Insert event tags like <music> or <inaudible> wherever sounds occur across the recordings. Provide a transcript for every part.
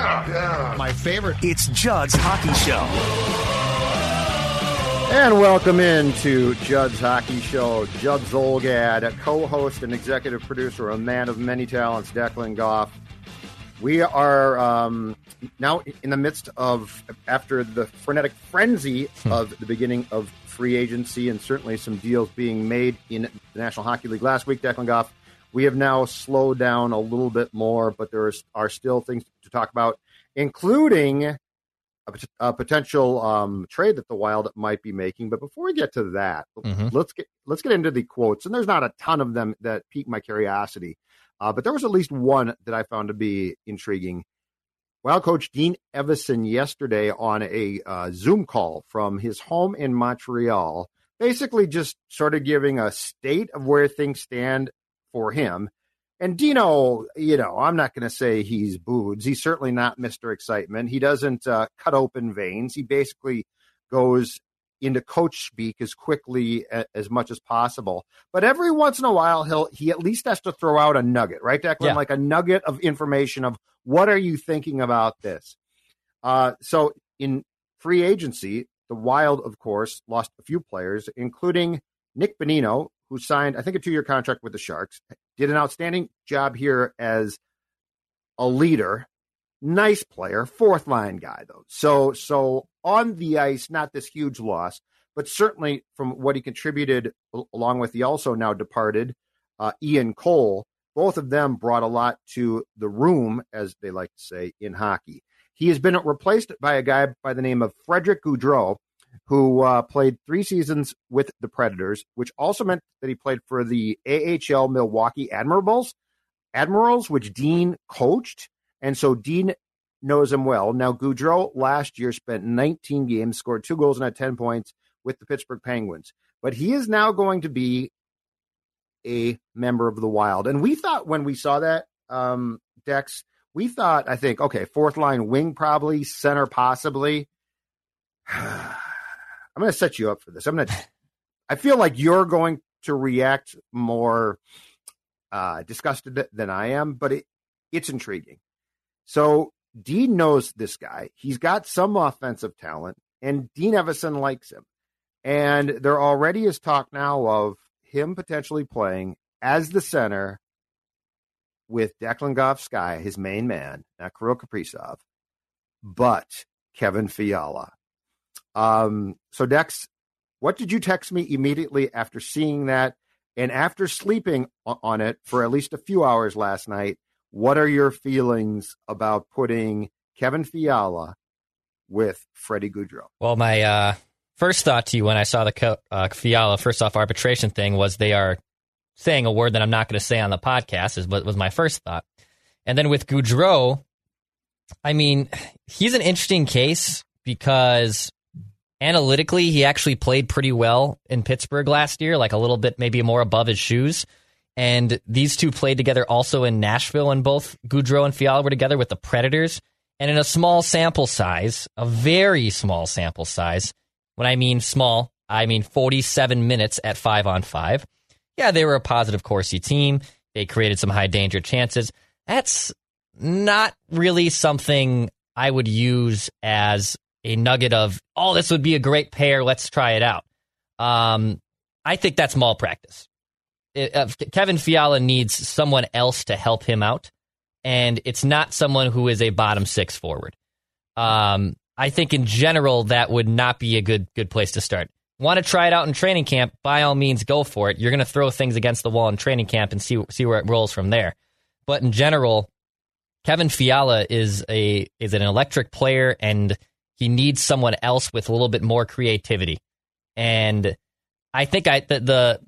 Hockey, yeah, yeah. My favorite. It's Judd's Hockey Show. And welcome in to Judd's Hockey Show. Judd Zulgad, co-host and executive producer, a man of many talents, Declan Goff. We are um, now in the midst of, after the frenetic frenzy of the beginning of free agency and certainly some deals being made in the National Hockey League last week, Declan Goff, we have now slowed down a little bit more, but there is, are still things to talk about, including a, a potential um, trade that the Wild might be making. But before we get to that, Mhm. let's get let's get into the quotes. And there's not a ton of them that pique my curiosity, uh, but there was at least one that I found to be intriguing. Wild coach Dean Evason yesterday on a uh, Zoom call from his home in Montreal, basically just sort of giving a state of where things stand for him. And Dino, you know, I'm not going to say he's boods. He's certainly not Mr. Excitement. He doesn't uh, cut open veins. He basically goes into coach speak as quickly a, as much as possible. But every once in a while, he'll he at least has to throw out a nugget, right, Declan? Yeah. Like a nugget of information of what are you thinking about this? Uh, so in free agency, the Wild, of course, lost a few players, including Nick Bonino, who signed, I think, a two year contract with the Sharks, did an outstanding job here as a leader. Nice player, fourth line guy though. So so on the ice, not this huge loss, but certainly from what he contributed along with the also now departed uh, Ian Cole, both of them brought a lot to the room, as they like to say in hockey. He has been replaced by a guy by the name of Frederick Gaudreau, who uh, played three seasons with the Predators, which also meant that he played for the AHL Milwaukee Admirals, Admirals, which Dean coached, and so Dean knows him well. Now Gaudreau last year spent 19 games, scored two goals and had 10 points with the Pittsburgh Penguins, but he is now going to be a member of the Wild, and we thought when we saw that, um, Dex, we thought I think okay, fourth line wing probably, center possibly. <sighs> I'm going to set you up for this. I'm going to. I feel like you're going to react more uh, disgusted than I am, but it it's intriguing. So Dean knows this guy. He's got some offensive talent, and Dean Evason likes him. And there already is talk now of him potentially playing as the center with Declan Goff Sky, his main man, not Kirill Kaprizov, but Kevin Fiala. Um, so Dex, what did you text me immediately after seeing that and after sleeping on it for at least a few hours last night? What are your feelings about putting Kevin Fiala with Freddie Gaudreau? Well, my uh, first thought to you when I saw the uh, Fiala first off arbitration thing was they are saying a word that I'm not going to say on the podcast. Is what was my first thought, and then with Gaudreau, I mean, he's an interesting case because analytically he actually played pretty well in Pittsburgh last year, like a little bit maybe more above his shoes. And these two played together also in Nashville, and both Gaudreau and Fiala were together with the Predators. And in a small sample size, a very small sample size, when I mean small, I mean 47 minutes at five on five. Yeah, they were a positive Corsi team. They created some high danger chances. That's not really something I would use as a nugget of, oh, this would be a great pair. Let's try it out. Um, I think that's mall practice. It- uh, Kevin Fiala needs someone else to help him out and it's not someone who is a bottom six forward. Um, I think in general that would not be a good good place to start. Want to try it out in training camp? By all means, go for it. You're going to throw things against the wall in training camp and see see where it rolls from there. But in general, Kevin Fiala is a is an electric player, and he needs someone else with a little bit more creativity. And I think I the the,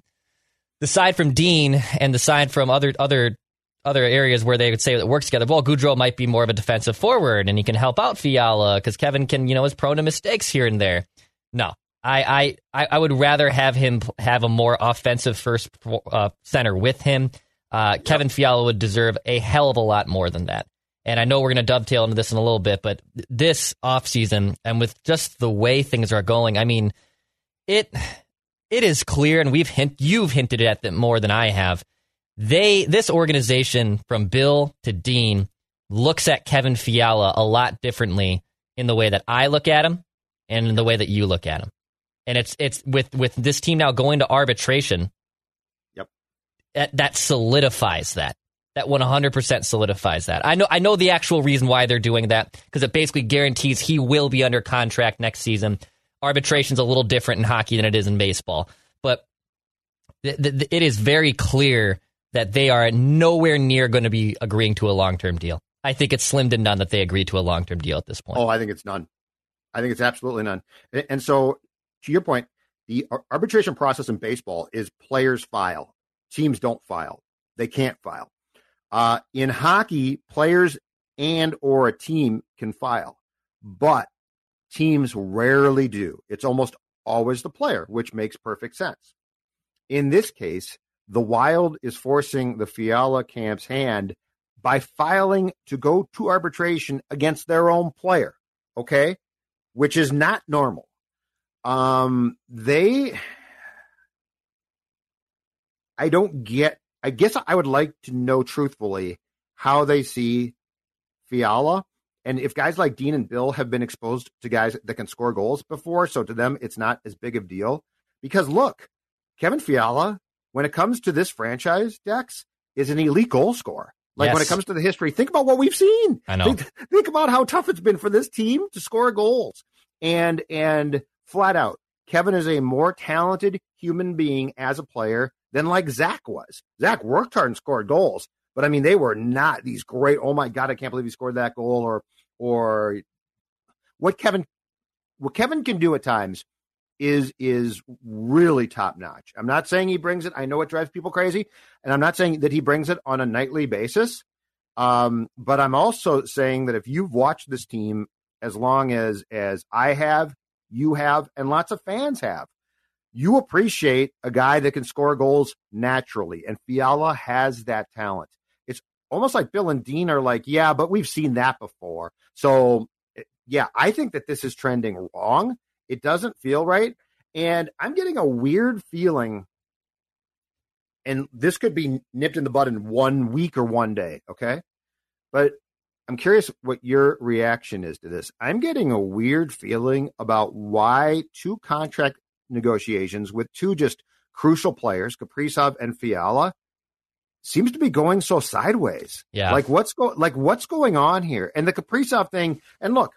the side from Dean and the side from other other other areas where they would say it works together. Well, Gaudreau might be more of a defensive forward, and he can help out Fiala because Kevin can you know is prone to mistakes here and there. No, I I I would rather have him have a more offensive first uh, center with him. Uh, Kevin Fiala would deserve a hell of a lot more than that. And I know we're going to dovetail into this in a little bit, but this offseason and with just the way things are going, I mean, it it is clear, and we've hint, you've hinted at it more than I have. They this organization from Bill to Dean looks at Kevin Fiala a lot differently in the way that I look at him and in the way that you look at him. And it's it's with with this team now going to arbitration. Yep. That that solidifies that. That 100% solidifies that. I know I know the actual reason why they're doing that because it basically guarantees he will be under contract next season. Arbitration's a little different in hockey than it is in baseball, but th- th- it is very clear that they are nowhere near going to be agreeing to a long-term deal. I think it's slim to none that they agree to a long-term deal at this point. Oh, I think it's none. I think it's absolutely none. And so, to your point, the arbitration process in baseball is players file. Teams don't file. They can't file. Uh, in hockey, players and or a team can file, but teams rarely do. It's almost always the player, which makes perfect sense. In this case, the Wild is forcing the Fiala camp's hand by filing to go to arbitration against their own player, okay? Which is not normal. Um, they, I don't get, I guess I would like to know truthfully how they see Fiala and if guys like Dean and Bill have been exposed to guys that can score goals before, so to them it's not as big of a deal. Because look, Kevin Fiala, when it comes to this franchise, Dex, is an elite goal scorer. Like yes. when it comes to the history, think about what we've seen. I know. Think, think about how tough it's been for this team to score goals. And and flat out, Kevin is a more talented human being as a player than like Zach was. Zach worked hard and scored goals, but I mean, they were not these great. Oh my god, I can't believe he scored that goal, or or what Kevin what Kevin can do at times is is really top notch. I'm not saying he brings it. I know it drives people crazy, and I'm not saying that he brings it on a nightly basis. Um, but I'm also saying that if you've watched this team as long as as I have, you have, and lots of fans have, you appreciate a guy that can score goals naturally, and Fiala has that talent It's almost like Bill and Dean are like, yeah, but we've seen that before. So, eh, yeah, I think that this is trending wrong. It doesn't feel right. And I'm getting a weird feeling, and this could be nipped in the bud in one week or one day, okay? But I'm curious what your reaction is to this. I'm getting a weird feeling about why two contract negotiations with two just crucial players, Kaprizov and Fiala, seems to be going so sideways. Yeah. Like what's going like what's going on here? And the Kaprizov thing, and look,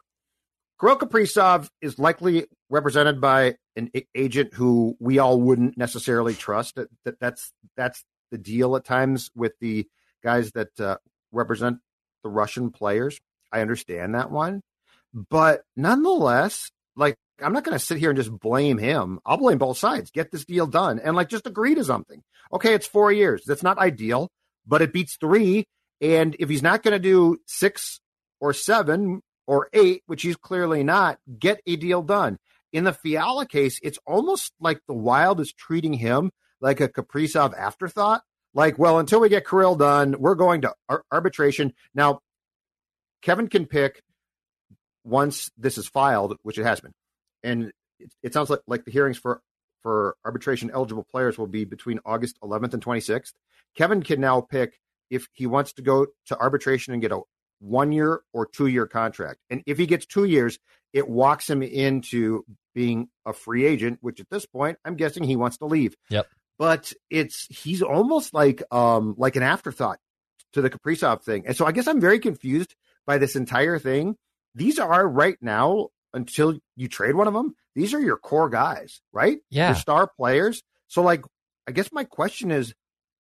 Kirill Kaprizov is likely represented by an agent who we all wouldn't necessarily trust. That, that that's that's the deal at times with the guys that uh, represent the Russian players. I understand that one, but nonetheless, like I'm not going to sit here and just blame him. I'll blame both sides. Get this deal done and like just agree to something. Okay, it's four years. That's not ideal, but it beats three. And if he's not going to do six or seven or eight, which he's clearly not, get a deal done. In the Fiala case, it's almost like the Wild is treating him like a Kaprizov afterthought. Like, well, until we get Kirill done, we're going to ar- arbitration. Now, Kevin can pick once this is filed, which it has been and it, it sounds like, like the hearings for for arbitration eligible players will be between August 11th and 26th. Kevin can now pick if he wants to go to arbitration and get a one year or two year contract. And if he gets two years, it walks him into being a free agent, which at this point, I'm guessing he wants to leave. Yep. But it's he's almost like um like an afterthought to the Kaprizov thing. And so I guess I'm very confused by this entire thing. These are right now, until you trade one of them, these are your core guys, right? Yeah. Your star players. So, like, I guess my question is,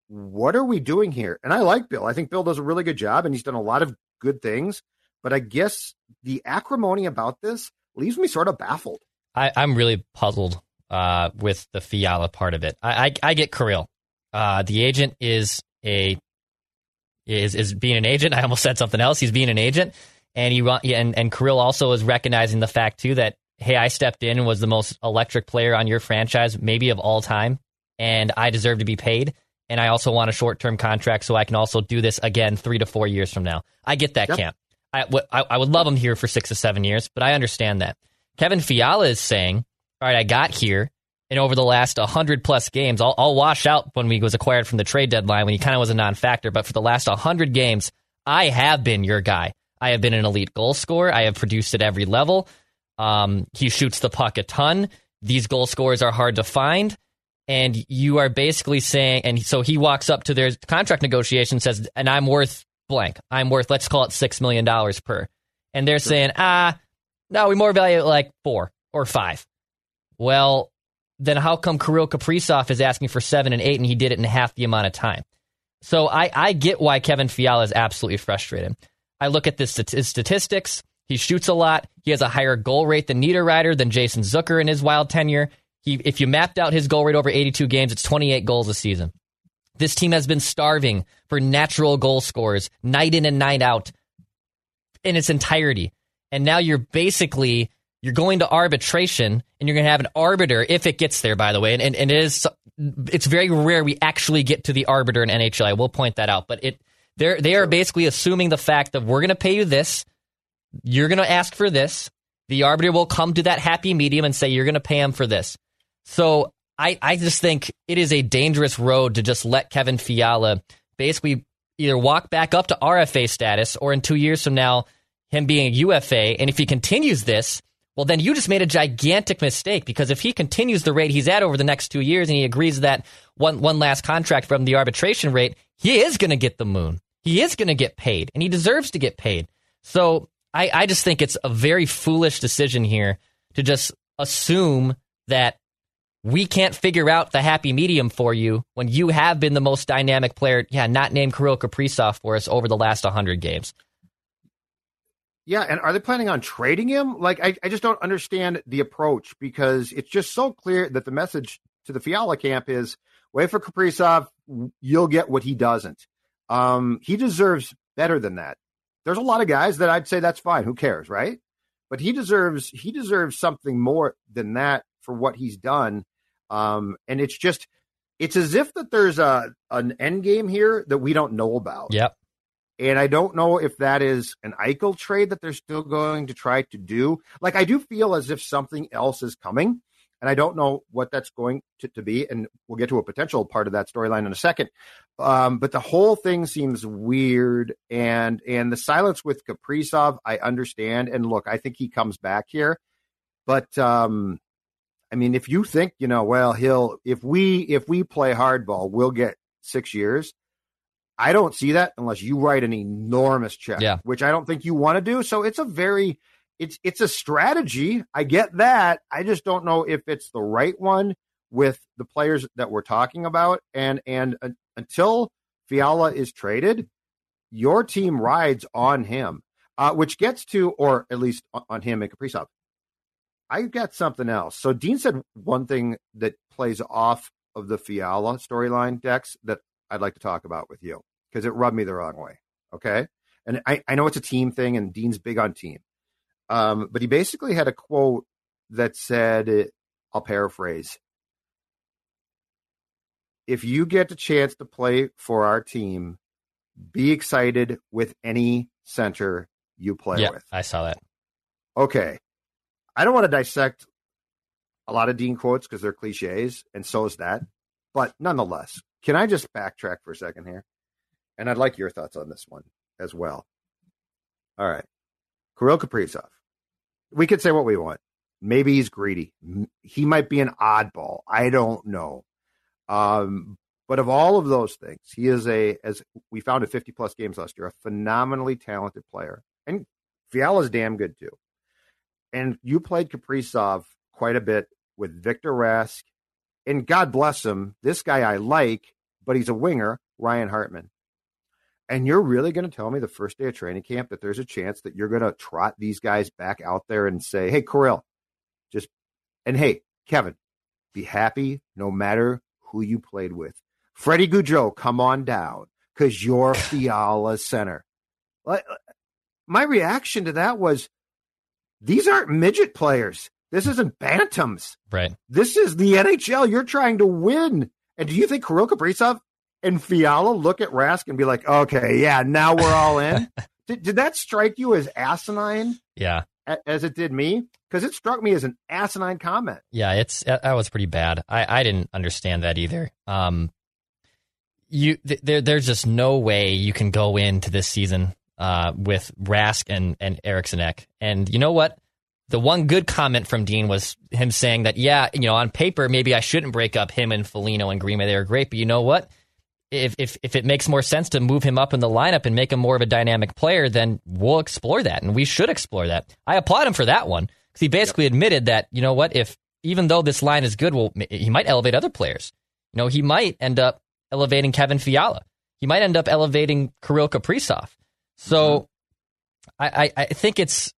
what are we doing here? And I like Bill. I think Bill does a really good job and he's done a lot of good things. But I guess the acrimony about this leaves me sort of baffled. I, I'm really puzzled uh, with the Fiala part of it. I, I, I get Kirill. Uh, the agent is a is is being an agent. <laughs> I almost said something else. He's being an agent, and he and and Kirill also is recognizing the fact too that hey, I stepped in and was the most electric player on your franchise, maybe of all time, and I deserve to be paid. And I also want a short term contract so I can also do this again three to four years from now. I get that, yep. Camp. I, would love him here for six to seven years, but I understand that. Kevin Fiala is saying, all right, I got here, and over the last 100 plus games, I'll, I'll wash out when we was acquired from the trade deadline when he kind of was a non factor, but for the last 100 games, I have been your guy. I have been an elite goal scorer. I have produced at every level. Um, he shoots the puck a ton. These goal scorers are hard to find. And you are basically saying, and so he walks up to their contract negotiation says, and I'm worth blank. I'm worth, let's call it $6 million per. And they're sure. saying, ah, no, we more value like four or five. Well, then how come Kirill Kaprizov is asking for seven and eight and he did it in half the amount of time? So I, I get why Kevin Fiala is absolutely frustrated. I look at this his statistics. He shoots a lot. He has a higher goal rate than Niederreiter, than Jason Zucker in his wild tenure. He, if you mapped out his goal rate over 82 games, it's 28 goals a season. This team has been starving for natural goal scorers night in and night out in its entirety. And now you're basically you're going to arbitration and you're going to have an arbiter if it gets there by the way and, and, and it is it's very rare we actually get to the arbiter in NHL. I will point that out, but it they're they are basically assuming the fact that we're going to pay you this, you're going to ask for this, the arbiter will come to that happy medium and say you're going to pay him for this. So I, I just think it is a dangerous road to just let Kevin Fiala basically either walk back up to RFA status or in two years from now, him being a UFA. And if he continues this, well, then you just made a gigantic mistake because if he continues the rate he's at over the next two years and he agrees that one, one last contract from the arbitration rate, he is going to get the moon. He is going to get paid and he deserves to get paid. So I, I just think it's a very foolish decision here to just assume that we can't figure out the happy medium for you when you have been the most dynamic player, yeah, not named Kirill Kaprizov for us over the last 100 games. Yeah, and are they planning on trading him? Like, I, I just don't understand the approach because it's just so clear that the message to the Fiala camp is wait for Kaprizov, you'll get what he doesn't. Um, he deserves better than that. There's a lot of guys that I'd say that's fine. Who cares, right? But he deserves he deserves something more than that for what he's done um, and it's just it's as if that there's a an end game here that we don't know about. Yep. And I don't know if that is an Eichel trade that they're still going to try to do. Like I do feel as if something else is coming, and I don't know what that's going to, to be. And we'll get to a potential part of that storyline in a second. Um, but the whole thing seems weird, and and the silence with Kaprizov, I understand. And look, I think he comes back here, but um, I mean, if you think, you know, well, he'll if we if we play hardball, we'll get six years. I don't see that unless you write an enormous check, yeah. which I don't think you want to do. So it's a very it's it's a strategy. I get that. I just don't know if it's the right one with the players that we're talking about. And and uh, until Fiala is traded, your team rides on him, uh, which gets to, or at least on him and Kaprizov. I've got something else. So Dean said one thing that plays off of the Fiala storyline, Dex, that I'd like to talk about with you because it rubbed me the wrong way. Okay. And I, I know it's a team thing and Dean's big on team. Um, but he basically had a quote that said, I'll paraphrase. If you get a chance to play for our team, be excited with any center you play yeah, with. I saw that. Okay. I don't want to dissect a lot of Dean quotes because they're cliches, and so is that. But nonetheless, can I just backtrack for a second here? And I'd like your thoughts on this one as well. All right. Kirill Kaprizov. We could say what we want. Maybe he's greedy. He might be an oddball. I don't know. Um, But of all of those things, he is a, as we found at 50 plus games last year, a phenomenally talented player. And Fiala's damn good too. And you played Kaprizov quite a bit with Victor Rask. And God bless him, this guy I like, but he's a winger, Ryan Hartman. And you're really going to tell me the first day of training camp that there's a chance that you're going to trot these guys back out there and say, hey, Kirill, just, and hey, Kevin, be happy no matter who you played with. Freddie Gaudreau, come on down because you're <laughs> Fiala center. My reaction to that was these aren't midget players. This isn't bantams. Right. This is the NHL. You're trying to win. And do you think Kirill Kaprizov and Fiala look at Rask and be like, okay, yeah, now we're all in? <laughs> did, did that strike you as asinine? Yeah. As it did me? Because it struck me as an asinine comment. Yeah, it's that was pretty bad. I, I didn't understand that either. Um, you th- there there's just no way you can go into this season uh, with Rask and and Eriksson Ek. And you know what? The one good comment from Dean was him saying that yeah, you know, on paper maybe I shouldn't break up him and Foligno and Greenway. They are great, but you know what? If, if if it makes more sense to move him up in the lineup and make him more of a dynamic player, then we'll explore that, and we should explore that. I applaud him for that one because he basically yep. admitted that you know what, if even though this line is good, well, he might elevate other players. You know, he might end up elevating Kevin Fiala. He might end up elevating Kirill Kaprizov. So mm-hmm. I, I, I think it's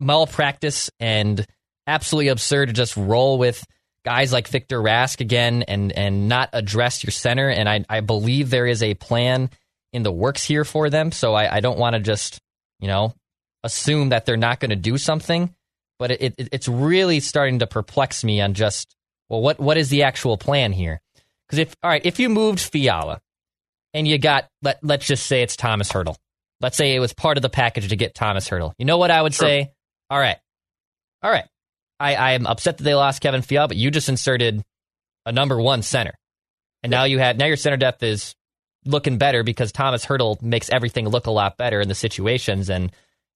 malpractice and absolutely absurd to just roll with guys like Victor Rask again and and not address your center. And I, I believe there is a plan in the works here for them. So I, I don't want to just, you know, assume that they're not going to do something. But it, it, it's really starting to perplex me on just, well, what what is the actual plan here? Because if all right, if you moved Fiala and you got let let's just say it's Thomas Hertl. Let's say it was part of the package to get Thomas Hertl. You know what I would sure. say? All right, all right. I I am upset that they lost Kevin Fiala, but you just inserted a number one center, and now you had now your center depth is looking better because Thomas Hertl makes everything look a lot better in the situations, and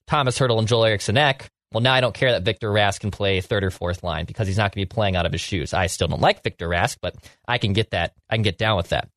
Thomas Hertl and Joel Eriksson Ek well, now I don't care that Victor Rask can play third or fourth line because he's not going to be playing out of his shoes. I still don't like Victor Rask, but I can get that. I can get down with that.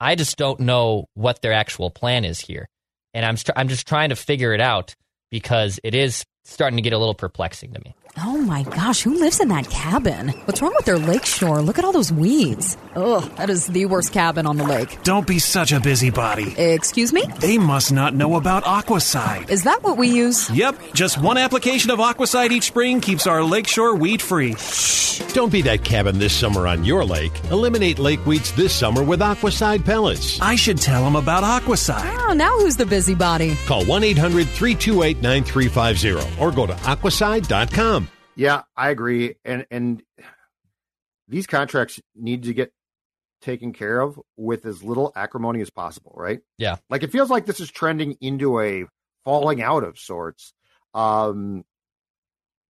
I just don't know what their actual plan is here, and I'm I'm just trying to figure it out because it is starting to get a little perplexing to me. Oh my gosh, who lives in that cabin? What's wrong with their lakeshore? Look at all those weeds. Ugh, that is the worst cabin on the lake. Don't be such a busybody. Excuse me? They must not know about Aquacide. Is that what we use? Yep, just one application of Aquacide each spring keeps our lakeshore weed free. Shh. Don't be that cabin this summer on your lake. Eliminate lake weeds this summer with Aquacide pellets. I should tell them about Aquacide. Oh, now who's the busybody? Call 1 800 328 9350 or go to aquacide.com. Yeah, I agree. And and these contracts need to get taken care of with as little acrimony as possible, right? Yeah. Like it feels like this is trending into a falling out of sorts. Um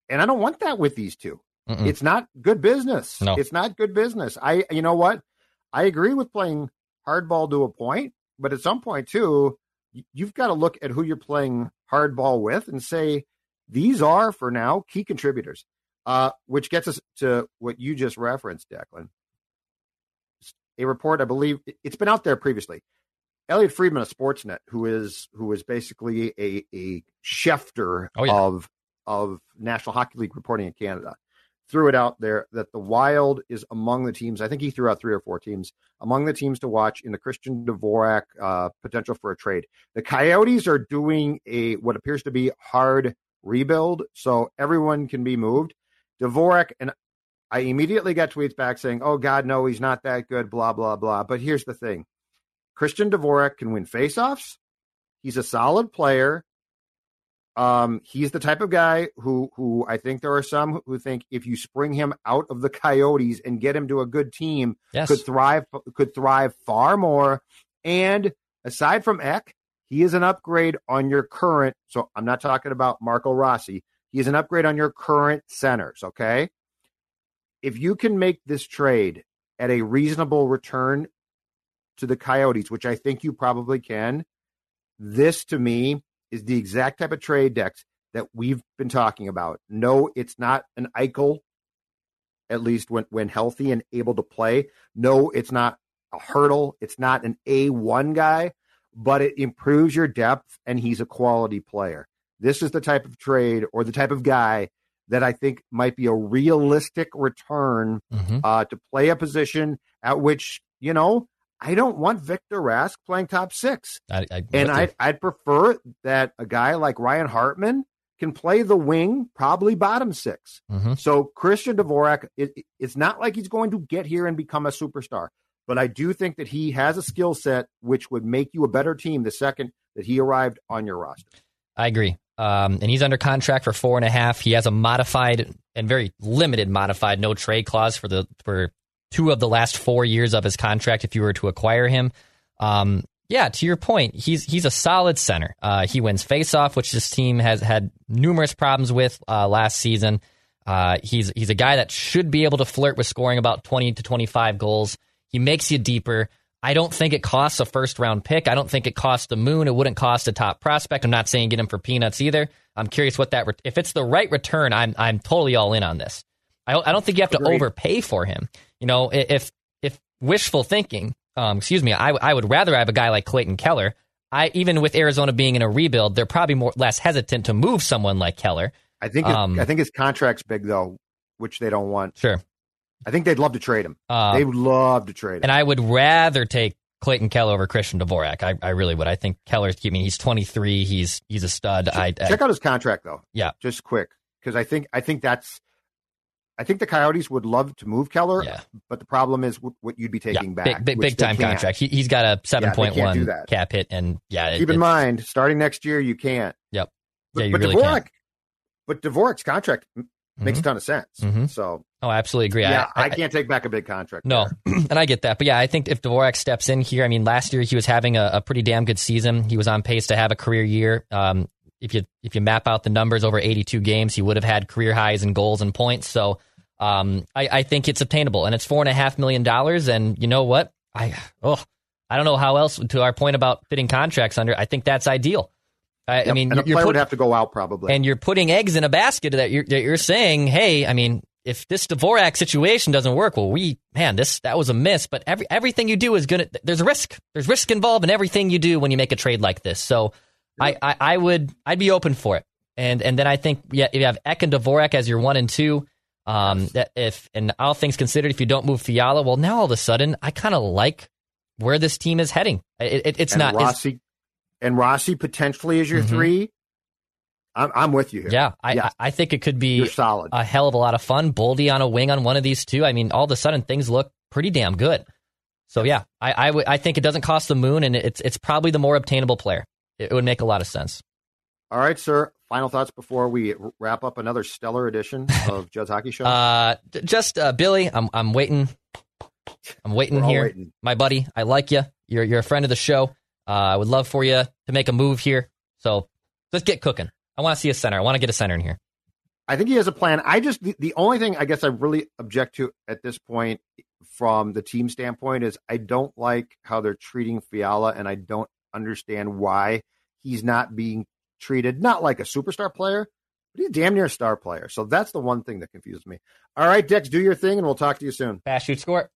and I don't want that with these 2 Mm-mm. It's not good business. No. It's not good business. I you know what? I agree with playing hardball to a point, but at some point too, you've got to look at who you're playing hardball with and say, these are, for now, key contributors, uh, which gets us to what you just referenced, Declan. A report, I believe, it's been out there previously. Elliot Friedman of Sportsnet, who is who is basically a a Schefter oh, yeah. of of National Hockey League reporting in Canada, threw it out there that the Wild is among the teams. I think he threw out three or four teams among the teams to watch in the Christian Dvorak uh, potential for a trade. The Coyotes are doing a what appears to be hard rebuild, so everyone can be moved. Dvorak and I immediately got tweets back saying, "Oh God, no, he's not that good." Blah blah blah. But here's the thing: Christian Dvorak can win faceoffs. He's a solid player. Um, he's the type of guy who who I think there are some who think if you spring him out of the <laughs> Coyotes and get him to a good team, yes. could thrive could thrive far more. And aside from Ek, he is an upgrade on your current. So I'm not talking about Marco Rossi. He is an upgrade on your current centers. Okay. If you can make this trade at a reasonable return to the Coyotes, which I think you probably can, this to me is the exact type of trade Dex that we've been talking about. No, it's not an Eichel, at least when, when healthy and able to play. No, it's not a Hertl. It's not an A1 guy, but it improves your depth, and he's a quality player. This is the type of trade or the type of guy that I think might be a realistic return Mhm. uh, to play a position at which, you know, I don't want Victor Rask playing top six. I, I, And with. I'd, I'd prefer that a guy like Ryan Hartman can play the wing, probably bottom 6 Mhm. So Christian Dvorak, it, it's not like he's going to get here and become a superstar, but I do think that he has a skill set which would make you a better team the second that he arrived on your roster. I agree. Um, and he's under contract for four and a half. He has a modified and very limited modified no trade clause for the for two of the last four years of his contract. If you were to acquire him, um, yeah, to your point, he's he's a solid center. Uh, he wins faceoff, which this team has had numerous problems with uh, last season. Uh, he's he's a guy that should be able to flirt with scoring about twenty to twenty five goals. He makes you deeper. I don't think it costs a first round pick. I don't think it costs the moon. It wouldn't cost a top prospect. I'm not saying get him for peanuts either. I'm curious what that re- if it's the right return. I'm I'm totally all in on this. I don't, I don't think you have to Agreed. overpay for him. You know, if if wishful thinking, um, excuse me, I I would rather have a guy like Clayton Keller. I even with Arizona being in a rebuild, they're probably more less hesitant to move someone like Keller. I think Um, I think his contract's big though, which they don't want. Sure. I think they'd love to trade him. Uh, they would love to trade him. And I would rather take Clayton Keller over Christian Dvorak. I, I really would. I think Keller's. I mean, he's 23. He's he's a stud. I, I Check out his contract though. Yeah. just quick because I think I think that's. I think the Coyotes would love to move Keller, Yeah. but the problem is what, you'd be taking yeah, back. big big, big time can't. contract. He, he's got a seven point do one that. cap hit, and yeah, it- Keep in mind, starting next year, you can't. Yep. But, Yeah, you but really Dvorak, can't. but Dvorak's contract m- makes a ton of sense. Mhm. So Oh, I absolutely agree. yeah, I, can't take back a big contract. No, <clears throat> and I get that. But yeah, I think if Dvorak steps in here, I mean, last year he was having a, a pretty damn good season. He was on pace to have a career year. Um, if you if you map out the numbers over 82 games, he would have had career highs in goals and points. So um, I, I think it's obtainable, and it's four and a half million dollars. And you know what? I oh, I don't know how else. To our point about fitting contracts under, I think that's ideal. I, I mean, and a player would put- have to go out probably. and you're putting eggs in a basket that you're, that you're saying, hey, I mean, if this Dvorak situation doesn't work, well, we man, this that was a miss. But every everything you do is gonna there's a risk. There's risk involved in everything you do when you make a trade like this. So I, I I would I'd be open for it. And and then I think yeah, if you have Ek and Dvorak as your one and two, um, that if and all things considered, if you don't move Fiala, well, now all of a sudden I kind of like where this team is heading. It, it, it's and not. Rossi, and Rossi potentially is your Mhm. three. I'm, I'm with you here. yeah, I, Yeah. I I think it could be You're solid. a hell of a lot of fun. Boldy on a wing on one of these two. I mean, all of a sudden things look pretty damn good. So yeah, I I, think it doesn't cost the moon, and it's it's probably the more obtainable player. It, would make a lot of sense. All right, sir. Final thoughts before we wrap up another stellar edition <laughs> of Judd's Hockey Show. Uh, just uh, Billy, I'm I'm waiting. I'm waiting We're here, waiting. my buddy. I like you. You're you're a friend of the show. Uh, I would love for you to make a move here. So let's get cooking. I want to see a center. I want to get a center in here. I think he has a plan. I just the, the only thing I guess I really object to at this point from the team standpoint is I don't like how they're treating Fiala and I don't understand why he's not being treated not like a superstar player, but he's damn near a star player. So that's the one thing that confuses me. All right, Dex, do your thing and we'll talk to you soon. Fast shoot score.